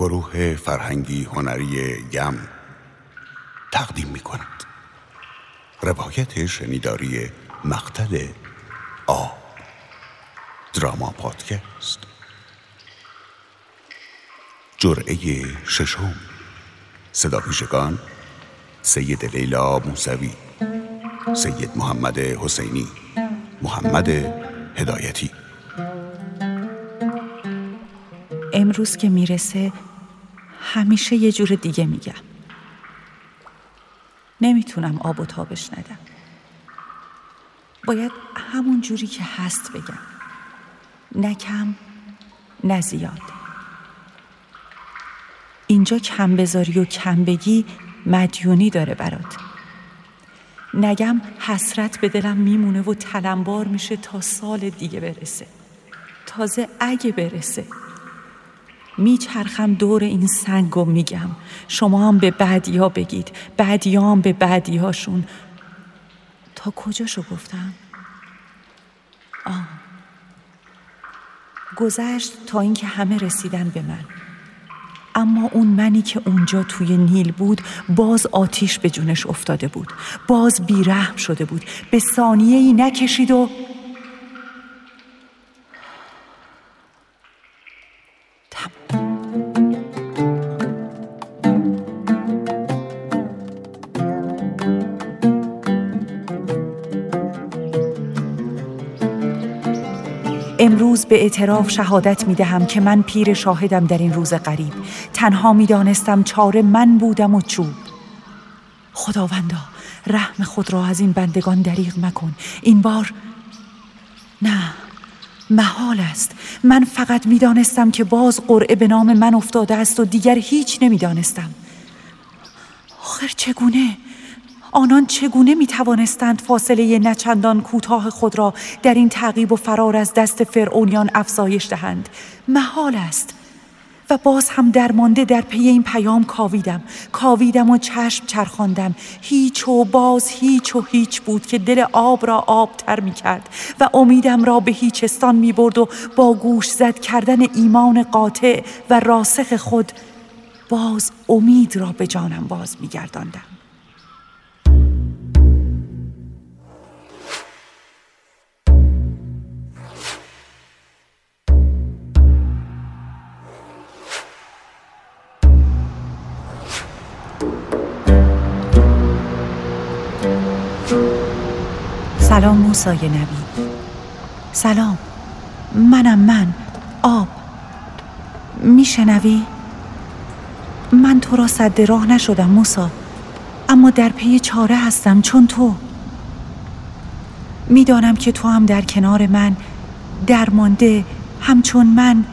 گروه فرهنگی هنری یم تقدیم می کند روایت شنیداری مقتل آ. دراما پادکست. جرعه ششم. صدا سید لیلا موسوی سید محمد حسینی محمد هدایتی. امروز که می‌رسه همیشه یه جور دیگه میگم. نمی‌تونم آب و تابش ندم. باید همون جوری که هست بگم. نه کم نه زیاد. اینجا کم بذاری و کم بگی مدیونی داره برات. نگم حسرت به دلم میمونه و تلمبار میشه تا سال دیگه برسه. تازه اگه برسه میچرخم دور این سنگ و میگم شما هم به بعدی ها بگید بعدی هم به بعدی هاشون تا کجاشو گفتم؟ آه. گذشت تا اینکه همه رسیدن به من. اما اون منی که اونجا توی نیل بود باز آتیش به جونش افتاده بود. باز بیرحم شده بود. به ثانیه ای نکشید و امروز به اعتراف شهادت می دهم که من پیر شاهدم در این روز قریب تنها می دانستم چاره من بودم و چوب. خداوندا رحم خود را از این بندگان دریغ مکن. این بار نه محال است. من فقط می دانستم که باز قرعه به نام من افتاده است و دیگر هیچ نمی دانستم آخر چگونه؟ آنان چگونه می توانستند فاصله نچندان کوتاه خود را در این تعقیب و فرار از دست فرعونیان افزایش دهند؟ محال است. و باز هم درمانده در پی این پیام کاویدم. کاویدم و چشم چرخاندم. هیچ و باز هیچ و هیچ بود که دل آب را آب تر می کرد و امیدم را به هیچستان می برد و با گوش زد کردن ایمان قاطع و راسخ خود باز امید را به جانم باز می گرداندم. موسای نبی. سلام. منم من. آب. میشنوی؟ من تو را صد راه نشدم موسا. اما در پی چاره هستم چون تو. می‌دانم که تو هم در کنار من درمانده همچون من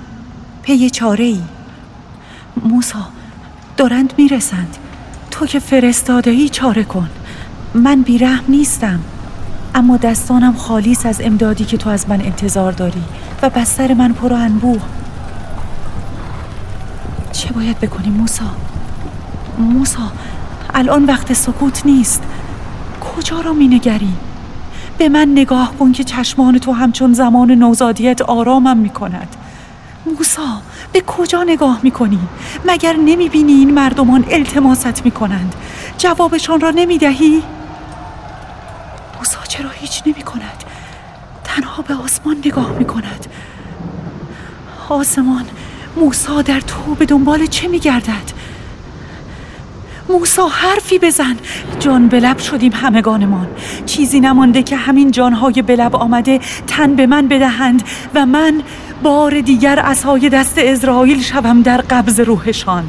پی چاره ای موسا دارند می‌رسند. تو که فرستاده ای چاره کن. من بیرحم نیستم. اما دستانم خالیس از امدادی که تو از من انتظار داری و بستر من پر انبوه چه باید بکنی موسا؟ موسا الان وقت سکوت نیست کجا را می نگری؟ به من نگاه کن که چشمان تو همچون زمان نوزادیت آرامم می کند موسا به کجا نگاه می کنی؟ مگر نمی بینی این مردمان التماست می کنند جوابشان را نمی دهی؟ موسا چرا هیچ نمی کند تنها به آسمان نگاه می کند آسمان موسا در تو به دنبال چه می گردد موسا حرفی بزن. جان به لب شدیم همگانمان. چیزی نمانده که همین جانهای به لب آمده تن به من بدهند و من بار دیگر اسای دست اسرائیل شوم در قبض روحشان.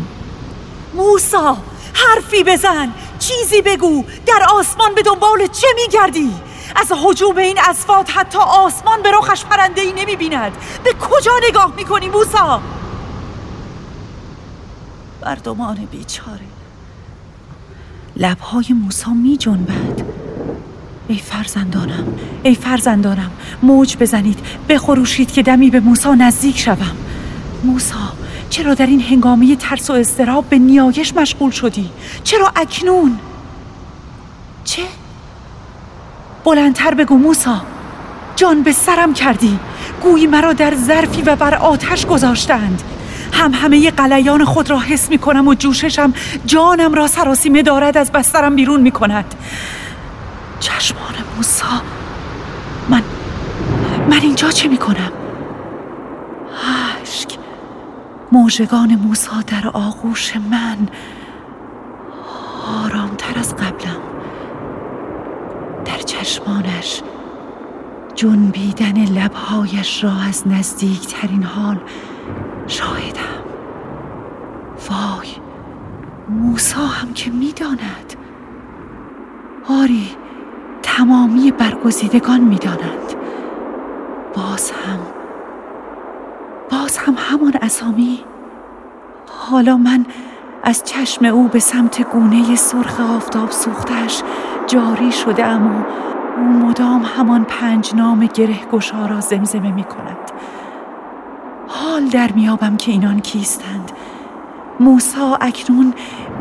موسا حرفی بزن. چیزی بگو. در آسمان به دنبال چه میگردی؟ از حجوم این اسفات حتی آسمان به رخش پرنده ای نمی بیند به کجا نگاه می‌کنی موسا؟ مردمان بیچاره لبهای موسا می جنبد ای فرزندانم ای فرزندانم موج بزنید بخروشید که دمی به موسا نزدیک شوم موسا چرا در این هنگامی ترس و اضطراب به نیایش مشغول شدی؟ چرا اکنون؟ چه؟ بلندتر بگو موسا. جان به سرم کردی. گویی مرا در ظرفی و بر آتش گذاشتند. هم همه قلیان خود را حس می کنم و جوششم جانم را سراسیمه دارد از بسترم بیرون می کند. چشمان موسا من من اینجا چه می کنم؟ عشق موجگان موسا در آغوش من. آرامتر از قبلم. چشمانش. جنبیدن لبهایش را از نزدیکترین حال شاهدم وای موسا هم که می‌داند. آری تمامی برگزیدگان می‌دانند. باز هم باز هم همان اسامی. حالا من از چشم او به سمت گونه سرخ آفتاب سوختش جاری شده اما مدام همان پنج نام گره گشا را زمزمه می کند. حال در میابم که اینان کیستند. موسا اکنون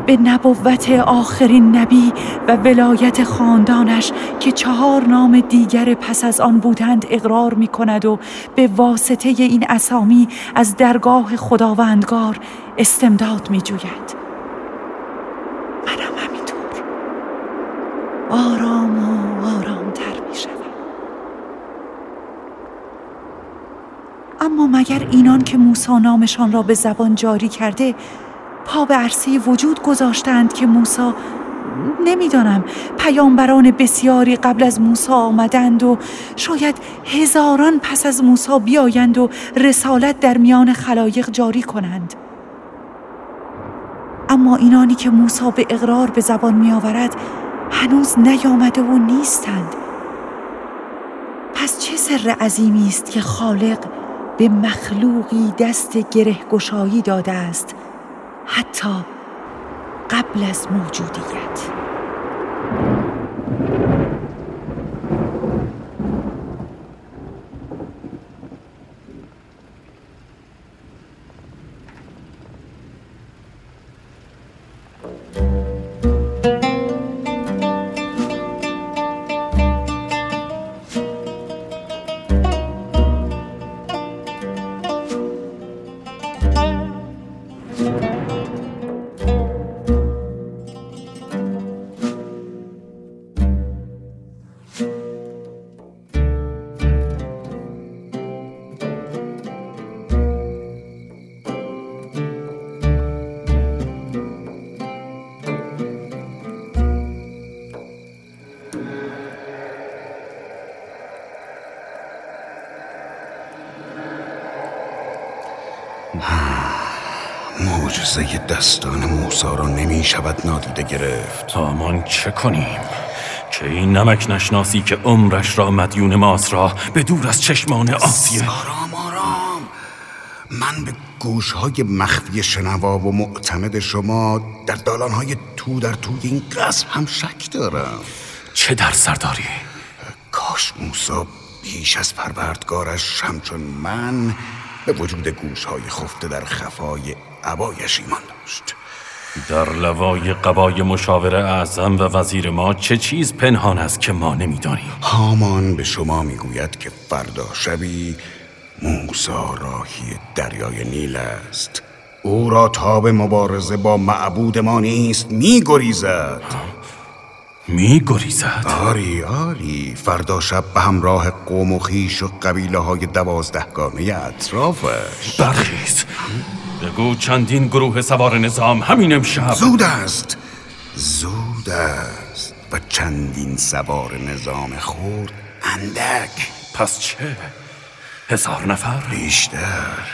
به نبوت آخرین نبی و ولایت خاندانش که چهار نام دیگر پس از آن بودند اقرار می کند و به واسطه این اسامی از درگاه خداوندگار استمداد می جوید منم همینطور آرام و آرامتر می شود. اما مگر اینان که موسا نامشان را به زبان جاری کرده پا به عرصه وجود گذاشتند که موسا نمی‌دانم. پیامبران بسیاری قبل از موسی آمدند و شاید هزاران پس از موسی بیایند و رسالت در میان خلایق جاری کنند. اما اینانی که موسی به اقرار به زبان می آورد هنوز نیامده و نیستند. پس چه سر عظیمی است که خالق به مخلوقی دست گره گشایی داده است حتی قبل از موجودیت. معجزه دستان موسا را نمی شود نادیده گرفت تامان چه کنیم؟ که این نمک نشناسی که عمرش را مدیون ماست را به دور از چشمان آسیه آرام آرام من به گوشهای مخفی شنوا و معتمد شما در دالانهای تو در توی این قصر هم شک دارم چه در سر داری؟ کاش موسا بیش از پروردگارش همچون من به وجود گوشهای خفته در خفای عبایش ایمان داشت. در لوای قبای مشاور اعظم و وزیر ما چه چیز پنهان است که ما نمی‌دانیم؟ هامان به شما می‌گوید که فردا شبی موسا راهی دریای نیل است. او را تاب مبارزه با معبود ما نیست میگریزد. میگریزد؟ آری آری فردا شب به همراه قوم و خیش و قبیله های دوازدهگانه اطرافش. برخیز. بگو چندین گروه سوار نظام همین امشب زود است زود است و چندین سوار نظام خورد اندک پس چه؟ هزار نفر؟ بیشتر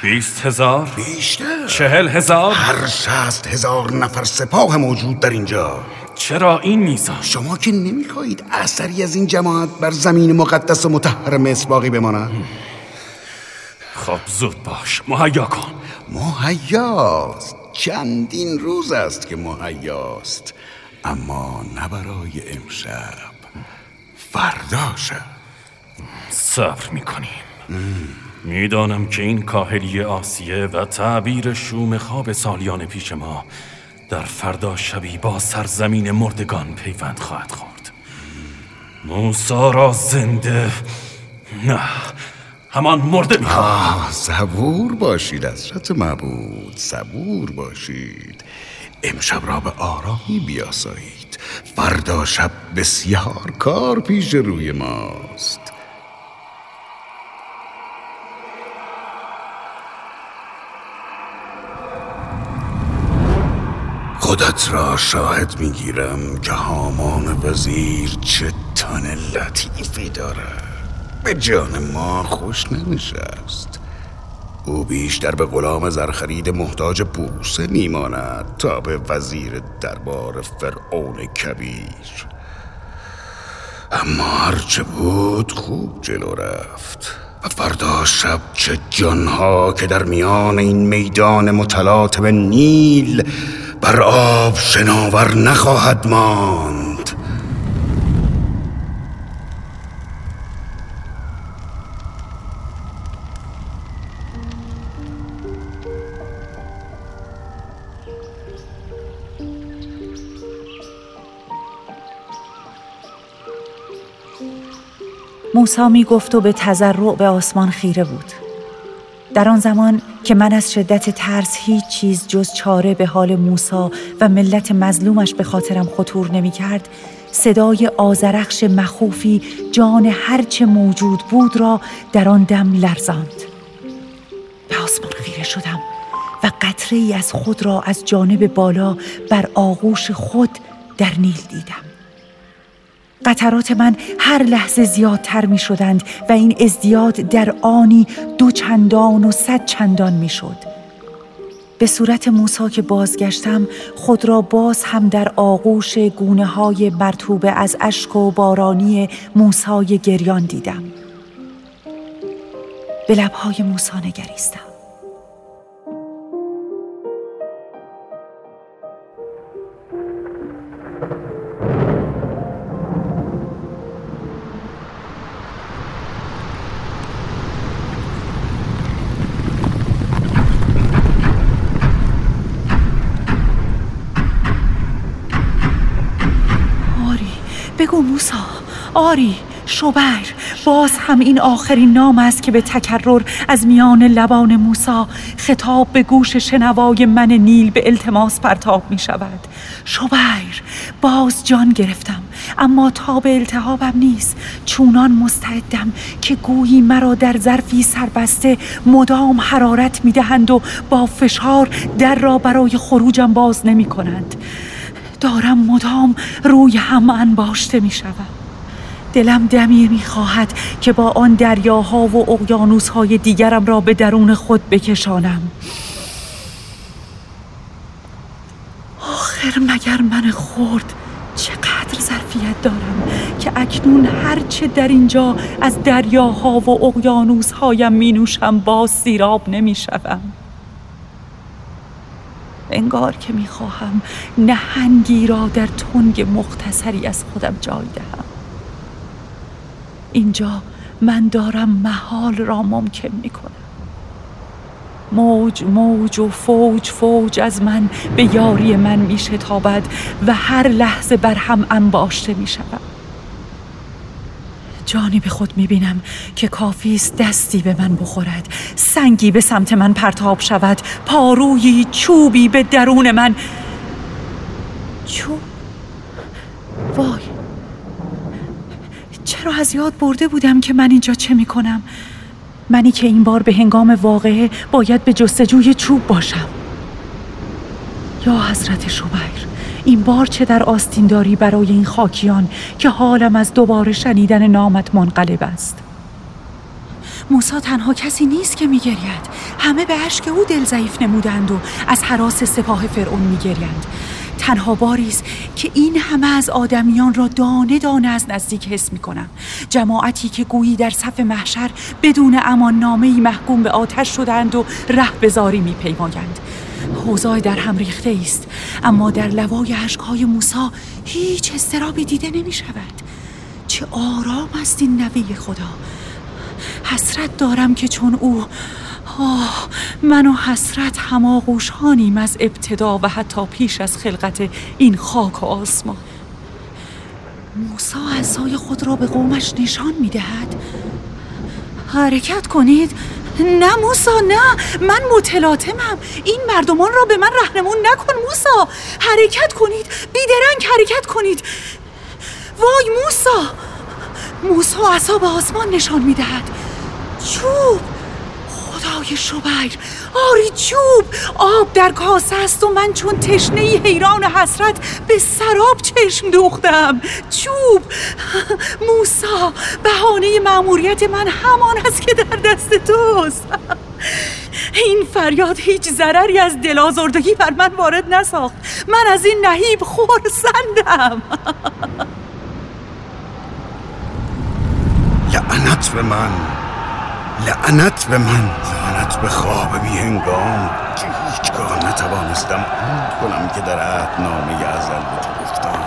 بیست هزار؟ بیشتر چهل هزار؟ هر شست هزار نفر سپاه موجود در اینجا چرا این میزان؟ شما که نمی‌خواهید اثری از این جماعت بر زمین مقدس و متحر مصر باقی بماند خب زود باش. مهیا کن. مهیاست. چندین روز است که مهیاست. اما نه برای امشب. فردا شب. صبر می‌کنیم. می‌دانم که این کاهلی آسیه و تعبیر شوم خواب سالیان پیش ما در فردا شبی با سرزمین مردگان پیوند خواهد خورد. موسا را زنده نه. همان مرده می‌خوام. آه صبور باشید حضرت معبود صبور باشید. امشب را به آرامی بیاسایید. فردا شب بسیار کار پیش روی ماست. خودت را شاهد می‌گیرم که هامان وزیر چه تن لطیفی دارد. به جان ما خوش نمیشست او بیشتر به غلام زرخرید محتاج بوسه میماند تا به وزیر دربار فرعون کبیر. اما هرچه بود خوب جلو رفت. و فردا شب چه جانها که در میان این میدان متلاطم نیل بر آب شناور نخواهد ماند. موسا می گفت و به تذرع به آسمان خیره بود. در آن زمان که من از شدت ترس هیچ چیز جز چاره به حال موسا و ملت مظلومش به خاطرم خطور نمی کرد صدای آزرخش مخوفی جان هرچه موجود بود را در آن دم لرزاند. به آسمان خیره شدم و قطره ای از خود را از جانب بالا بر آغوش خود در نیل دیدم. قطرات من هر لحظه زیادتر می شدند و این ازدیاد در آنی دو چندان و صد چندان می شد. به صورت موسا که بازگشتم خود را باز هم در آغوش گونه های مرتوبه از اشک و بارانی موسای گریان دیدم. به لبهای موسا نگریستم. بگو موسا. آری شوبر باز هم این آخرین نام است که به تکرر از میان لبان موسا خطاب به گوش شنوای من نیل به التماس پرتاب می شود شوبر باز جان گرفتم اما تاب التهابم نیست. چونان مستعدم که گویی مرا در ظرفی سربسته مدام حرارت می دهند و با فشار در را برای خروجم باز نمی کنند دارم مدام روی هم انباشته می شود. دلم دمی می خواهد که با آن دریاها و اقیانوسهای دیگرم را به درون خود بکشانم آخر مگر من خورد چقدر ظرفیت دارم که اکنون هرچه در اینجا از دریاها و اقیانوسهایم می نوشم باز سیراب نمی شوم. انگار که می‌خواهم نهنگی را در تنگ مختصری از خودم جای دهم. اینجا من دارم محال را ممکن می‌کنم. موج موج و فوج فوج از من به یاری من میشتابد و هر لحظه بر هم انباشته می‌شود. جانی به خود می‌بینم که کافی است دستی به من بخورد. سنگی به سمت من پرتاب شود. پارویی چوبی به درون من. چوب؟ وای. چرا از یاد برده بودم که من اینجا چه می‌کنم؟ منی که این بار به هنگام واقعه باید به جستجوی چوب باشم. یا حضرت شبیر. این بار چه در آستین داری برای این خاکیان که حالم از دوباره شنیدن نامت منقلب است؟ موسا تنها کسی نیست که میگرید. همه به عشق او دل ضعیف نمودند و از حراس سپاه فرعون میگریند تنها باری که این همه از آدمیان را دانه دانه از نزدیک حس می کنم جماعتی که گویی در صف محشر بدون امان نامه محکوم به آتش شدند و ره بزاری می پیمایند حوزای در هم ریخته است اما در لوای عشقهای موسا هیچ استرابی دیده نمی شود چه آرام است این نبی خدا. حسرت دارم که چون او آه من و حسرت هماغوشانیم از ابتدا و حتی پیش از خلقت این خاک و آسمان. موسا عصای خود را به قومش نشان می دهد حرکت کنید. نه موسا نه. من متلاطمم این مردمان را به من رهنمون نکن موسا. حرکت کنید. بیدرنگ حرکت کنید. وای موسا. موسا عصا به آسمان نشان می‌دهد. چوب. خدای شبیر آری چوب. آب در کاسه است و من چون تشنه حیران حسرت به سراب چشم دوختم. چوب. موسا بهانه معموریت من همان است که در دست توست. این فریاد هیچ ضرری از دلازردگی بر من وارد نساخت. من از این نهیب خورسندم لعنت به من. لعنت به من. لعنت به خواب بی هنگام که هیچگاه نتوانستم عمد کنم که در عهدنامه ازل به تو گفتم.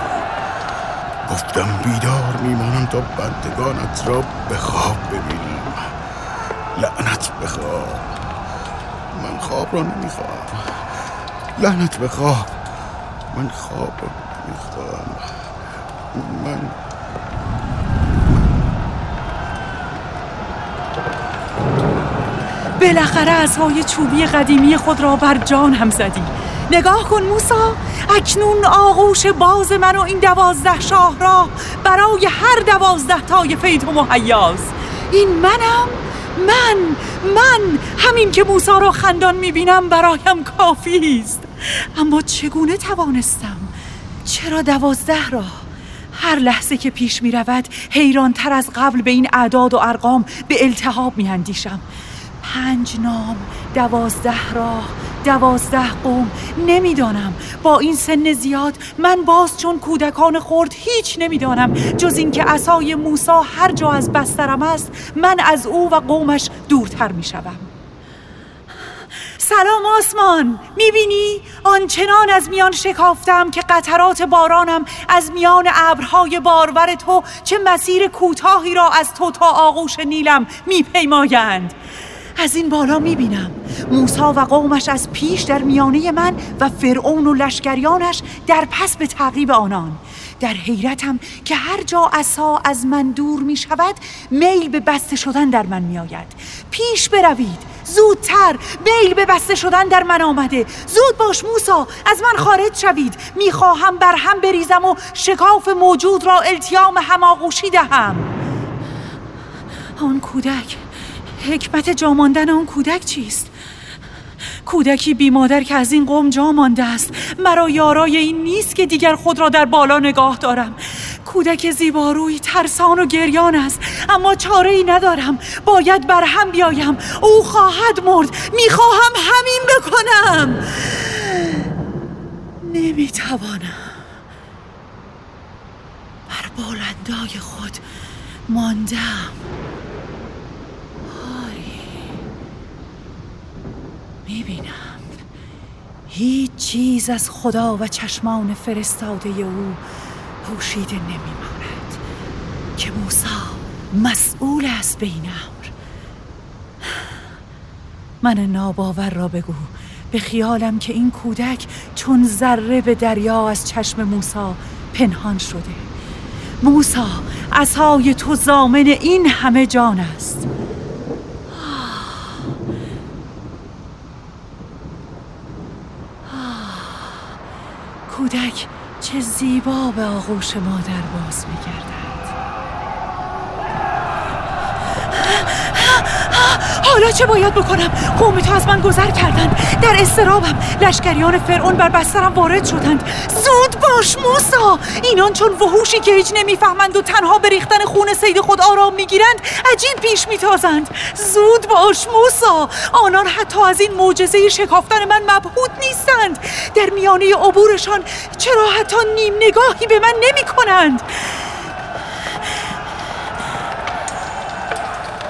گفتم بیدار میمانم تا بندگانت را به خواب ببینیم لعنت به خواب. من خواب را نمی‌خواهم لعنت به خواب. من خواب را نمی‌خواهم من بالاخره های چوبی قدیمی خود را بر جان هم زدی. نگاه کن موسا اکنون آغوش باز من و این دوازده شاه را برای هر دوازده طایفه تو مهیاز این منم؟ من من همین که موسا را خندان می‌بینم برایم کافی است. اما چگونه توانستم؟ چرا دوازده را؟ هر لحظه که پیش می رود حیران تر از قبل به این اعداد و ارقام به التهاب می اندیشم پنج نام دوازده راه دوازده قوم. نمی‌دانم. با این سن زیاد من باز چون کودکان خورد هیچ نمی‌دانم. جز اینکه عصای موسا هر جا از بسترم است من از او و قومش دورتر می‌شوم. سلام آسمان. می‌بینی؟ آنچنان از میان شکافتم که قطرات بارانم از میان ابرهای بارور تو چه مسیر کوتاهی را از تو تا آغوش نیلم میپیمایند. از این بالا می‌بینم. موسا و قومش از پیش در میانه من و فرعون و لشکریانش در پس به تعقیب آنان. در حیرتم که هر جا عصا از من دور می شود میل به بسته شدن در من می آید پیش بروید. زودتر میل به بسته شدن در من آمده. زود باش موسا از من خارج شوید. می‌خواهم بر هم بریزم و شکاف موجود را التیام هماغوشی دهم. آن کودک حکمت جاماندن آن کودک چیست؟ کودکی بی مادر که از این قوم جا مانده است. مرا یارای این نیست که دیگر خود را در بالا نگاه دارم. کودک زیباروی ترسان و گریان است. اما چاره ای ندارم. باید بر هم بیایم. او خواهد مرد. می‌خواهم همین بکنم. نمی‌توانم. بر بالندای خود ماندم. می‌بینم. هیچ چیز از خدا و چشمان فرستاده او پوشیده نمیماند که موسا مسئول است به این امر. من ناباور را بگو به خیالم که این کودک چون ذره به دریا از چشم موسا پنهان شده. موسا عصای تو زامن این همه جان است. کودک چه زیبا به آغوش مادر باز میگردد. حالا چه باید بکنم؟ قوم تو از من گذر کردند. در استرابم لشکریان فرعون بر بسترم وارد شدند. زود باش موسا! اینان چون وحوشی که هیچ نمی‌فهمند و تنها به ریختن خون سید خود آرام می‌گیرند عجیب پیش میتازند. زود باش موسا! آنان حتی از این معجزه شکافتن من مبهوت نیستند. در میانه عبورشان چرا حتی نیم نگاهی به من نمی کنند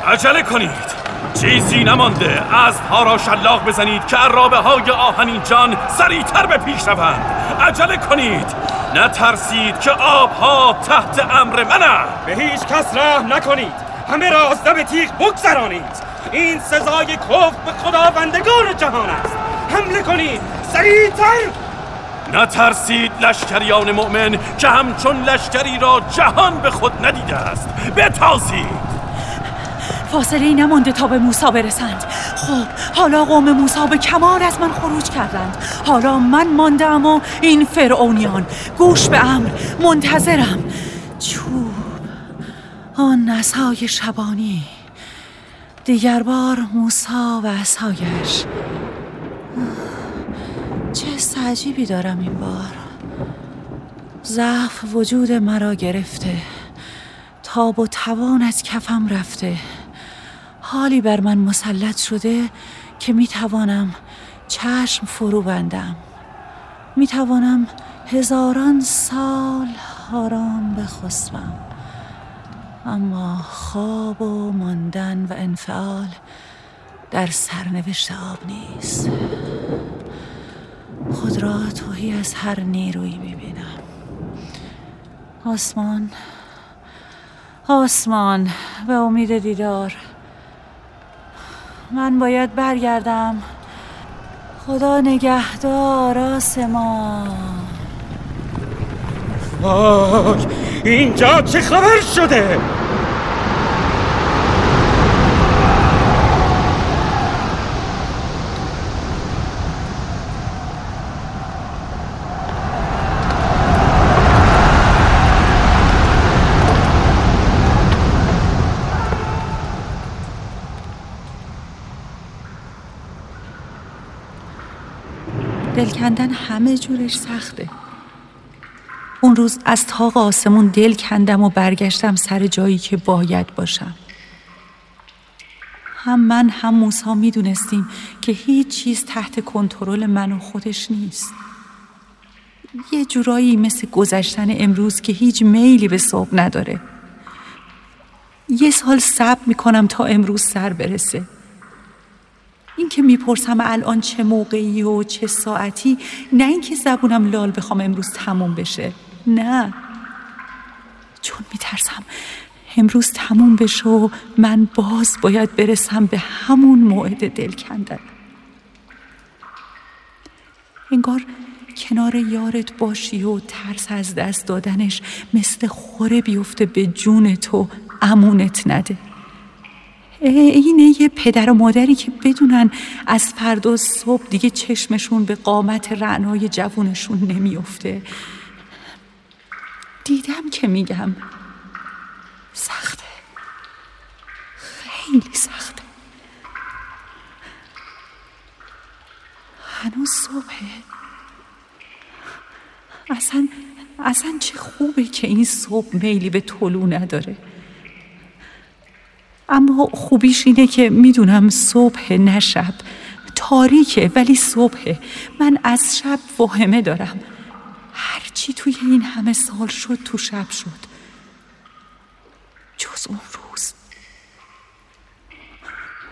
عجله کنید. چیزی نمانده. از را شلاق بزنید که عرابه های آهنین جان سریعتر به پیش روند. عجله کنید. نترسید که آبها تحت امر منه. به هیچ کس رحم نکنید. همه را از دم تیغ بگذرانید. این سزای کف به خداوندگان جهان است. حمله کنید. سریعتر. نترسید لشکریان مؤمن که همچون لشکری را جهان به خود ندیده است. بتازید فاصله ای نمانده تا به موسا برسند. خب حالا قوم موسا به کمال از من خروج کردند. حالا من ماندم و این فرعونیان. گوش به امر منتظرم. چوب آن نسای شبانی. دیگر بار موسا و اسایش چه سعجیبی دارم این بار. ضعف وجود مرا گرفته. تاب و توان از کفم رفته. حالی بر من مسلط شده که می توانم چشم فرو بندم. می توانم هزاران سال آرام بخسبم. اما خواب و ماندن و انفعال در سرنوشت آب نیست. خود را توهی از هر نیرویی می‌بینم. آسمان آسمان به امید دیدار. من باید برگردم. خدا نگهدار آسمان. اینجا چه خبر شده دل کندن همه جورش سخته. اون روز از تاق آسمون دل کندم و برگشتم سر جایی که باید باشم. هم من هم موسا می‌دونستیم که هیچ چیز تحت کنترل من و خودش نیست. یه جورایی مثل گذشتن امروز که هیچ میلی به صبح نداره. یه سال صبر می‌کنم تا امروز سر برسه. این که می‌پرسم الان چه موقعی و چه ساعتی نه اینکه زبونم لال بخوام امروز تموم بشه. نه. چون میترسم امروز تموم بشه و من باز باید برسم به همون موعد دل کندن انگار کنار یارت باشی و ترس از دست دادنش مثل خوره بیفته به جون تو امونت نده. اینه یه پدر و مادری که بدونن از فردا صبح دیگه چشمشون به قامت رعنای جوونشون نمیافته. دیدم که میگم. سخته. خیلی سخته. هنوز صبحه. اصلا اصلا چه خوبه که این صبح میلی به طلوع نداره. اما خوبیش اینه که می‌دونم صبح نه تاریکه ولی صبحه. من از شب واهمه دارم. هرچی توی این همه سال شد تو شب شد. جز اون روز.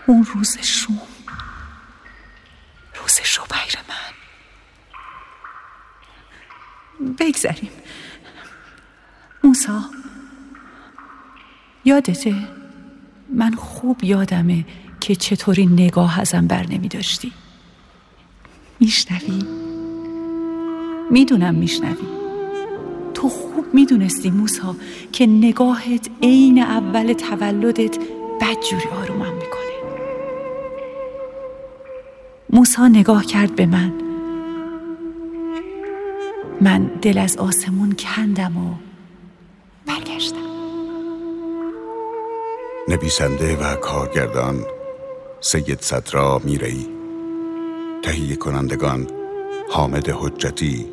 اون روز شوم. روز شبیر من. بگذریم. موسا. یادته؟ من خوب یادمه که چطوری نگاه ازم بر نمی داشتی. میشنوی؟ می‌دونم میشنوی. تو خوب می‌دونستی موسا که نگاهت عین اول تولدت بدجوری آرومم می‌کنه. موسا نگاه کرد به من. من دل از آسمون کندم و برگشتم. نویسنده و کارگردان سید صدرا میرئی تهیه کنندگان حامد حجتی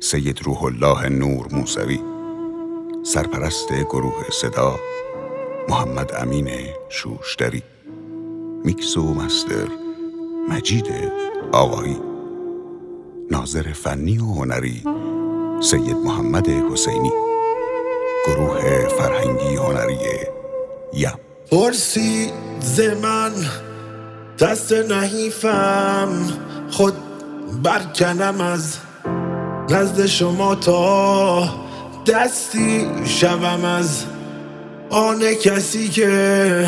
سید روح الله نور موسوی سرپرست گروه صدا محمد امین شوشتری میکس و مستر مجید آقایی ناظر فنی و هنری سید محمد حسینی گروه فرهنگی هنری یم پرسید ز من دست نحیفم خود برکنم از نزد شما تا دستی شوم از آن کسی که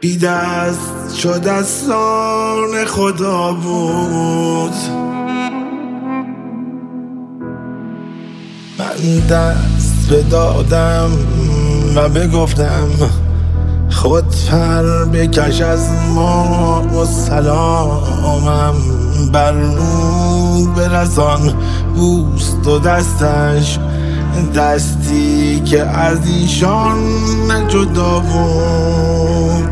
بی دست شد از خدا بود. من دست بدادم و بگفتم خود پر بکش از ما و سلامم. بر او برسان بوست و دستش دستی که از ایشان نجدا بود.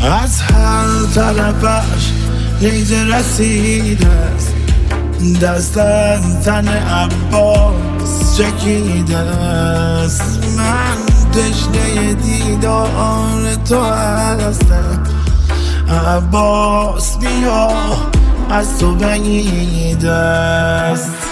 از هر طرفش نیزه رسیده است. دست از تن عباس چکیده است. من تشنه دیدار تو هستم. عباس بیا از تو بعید است.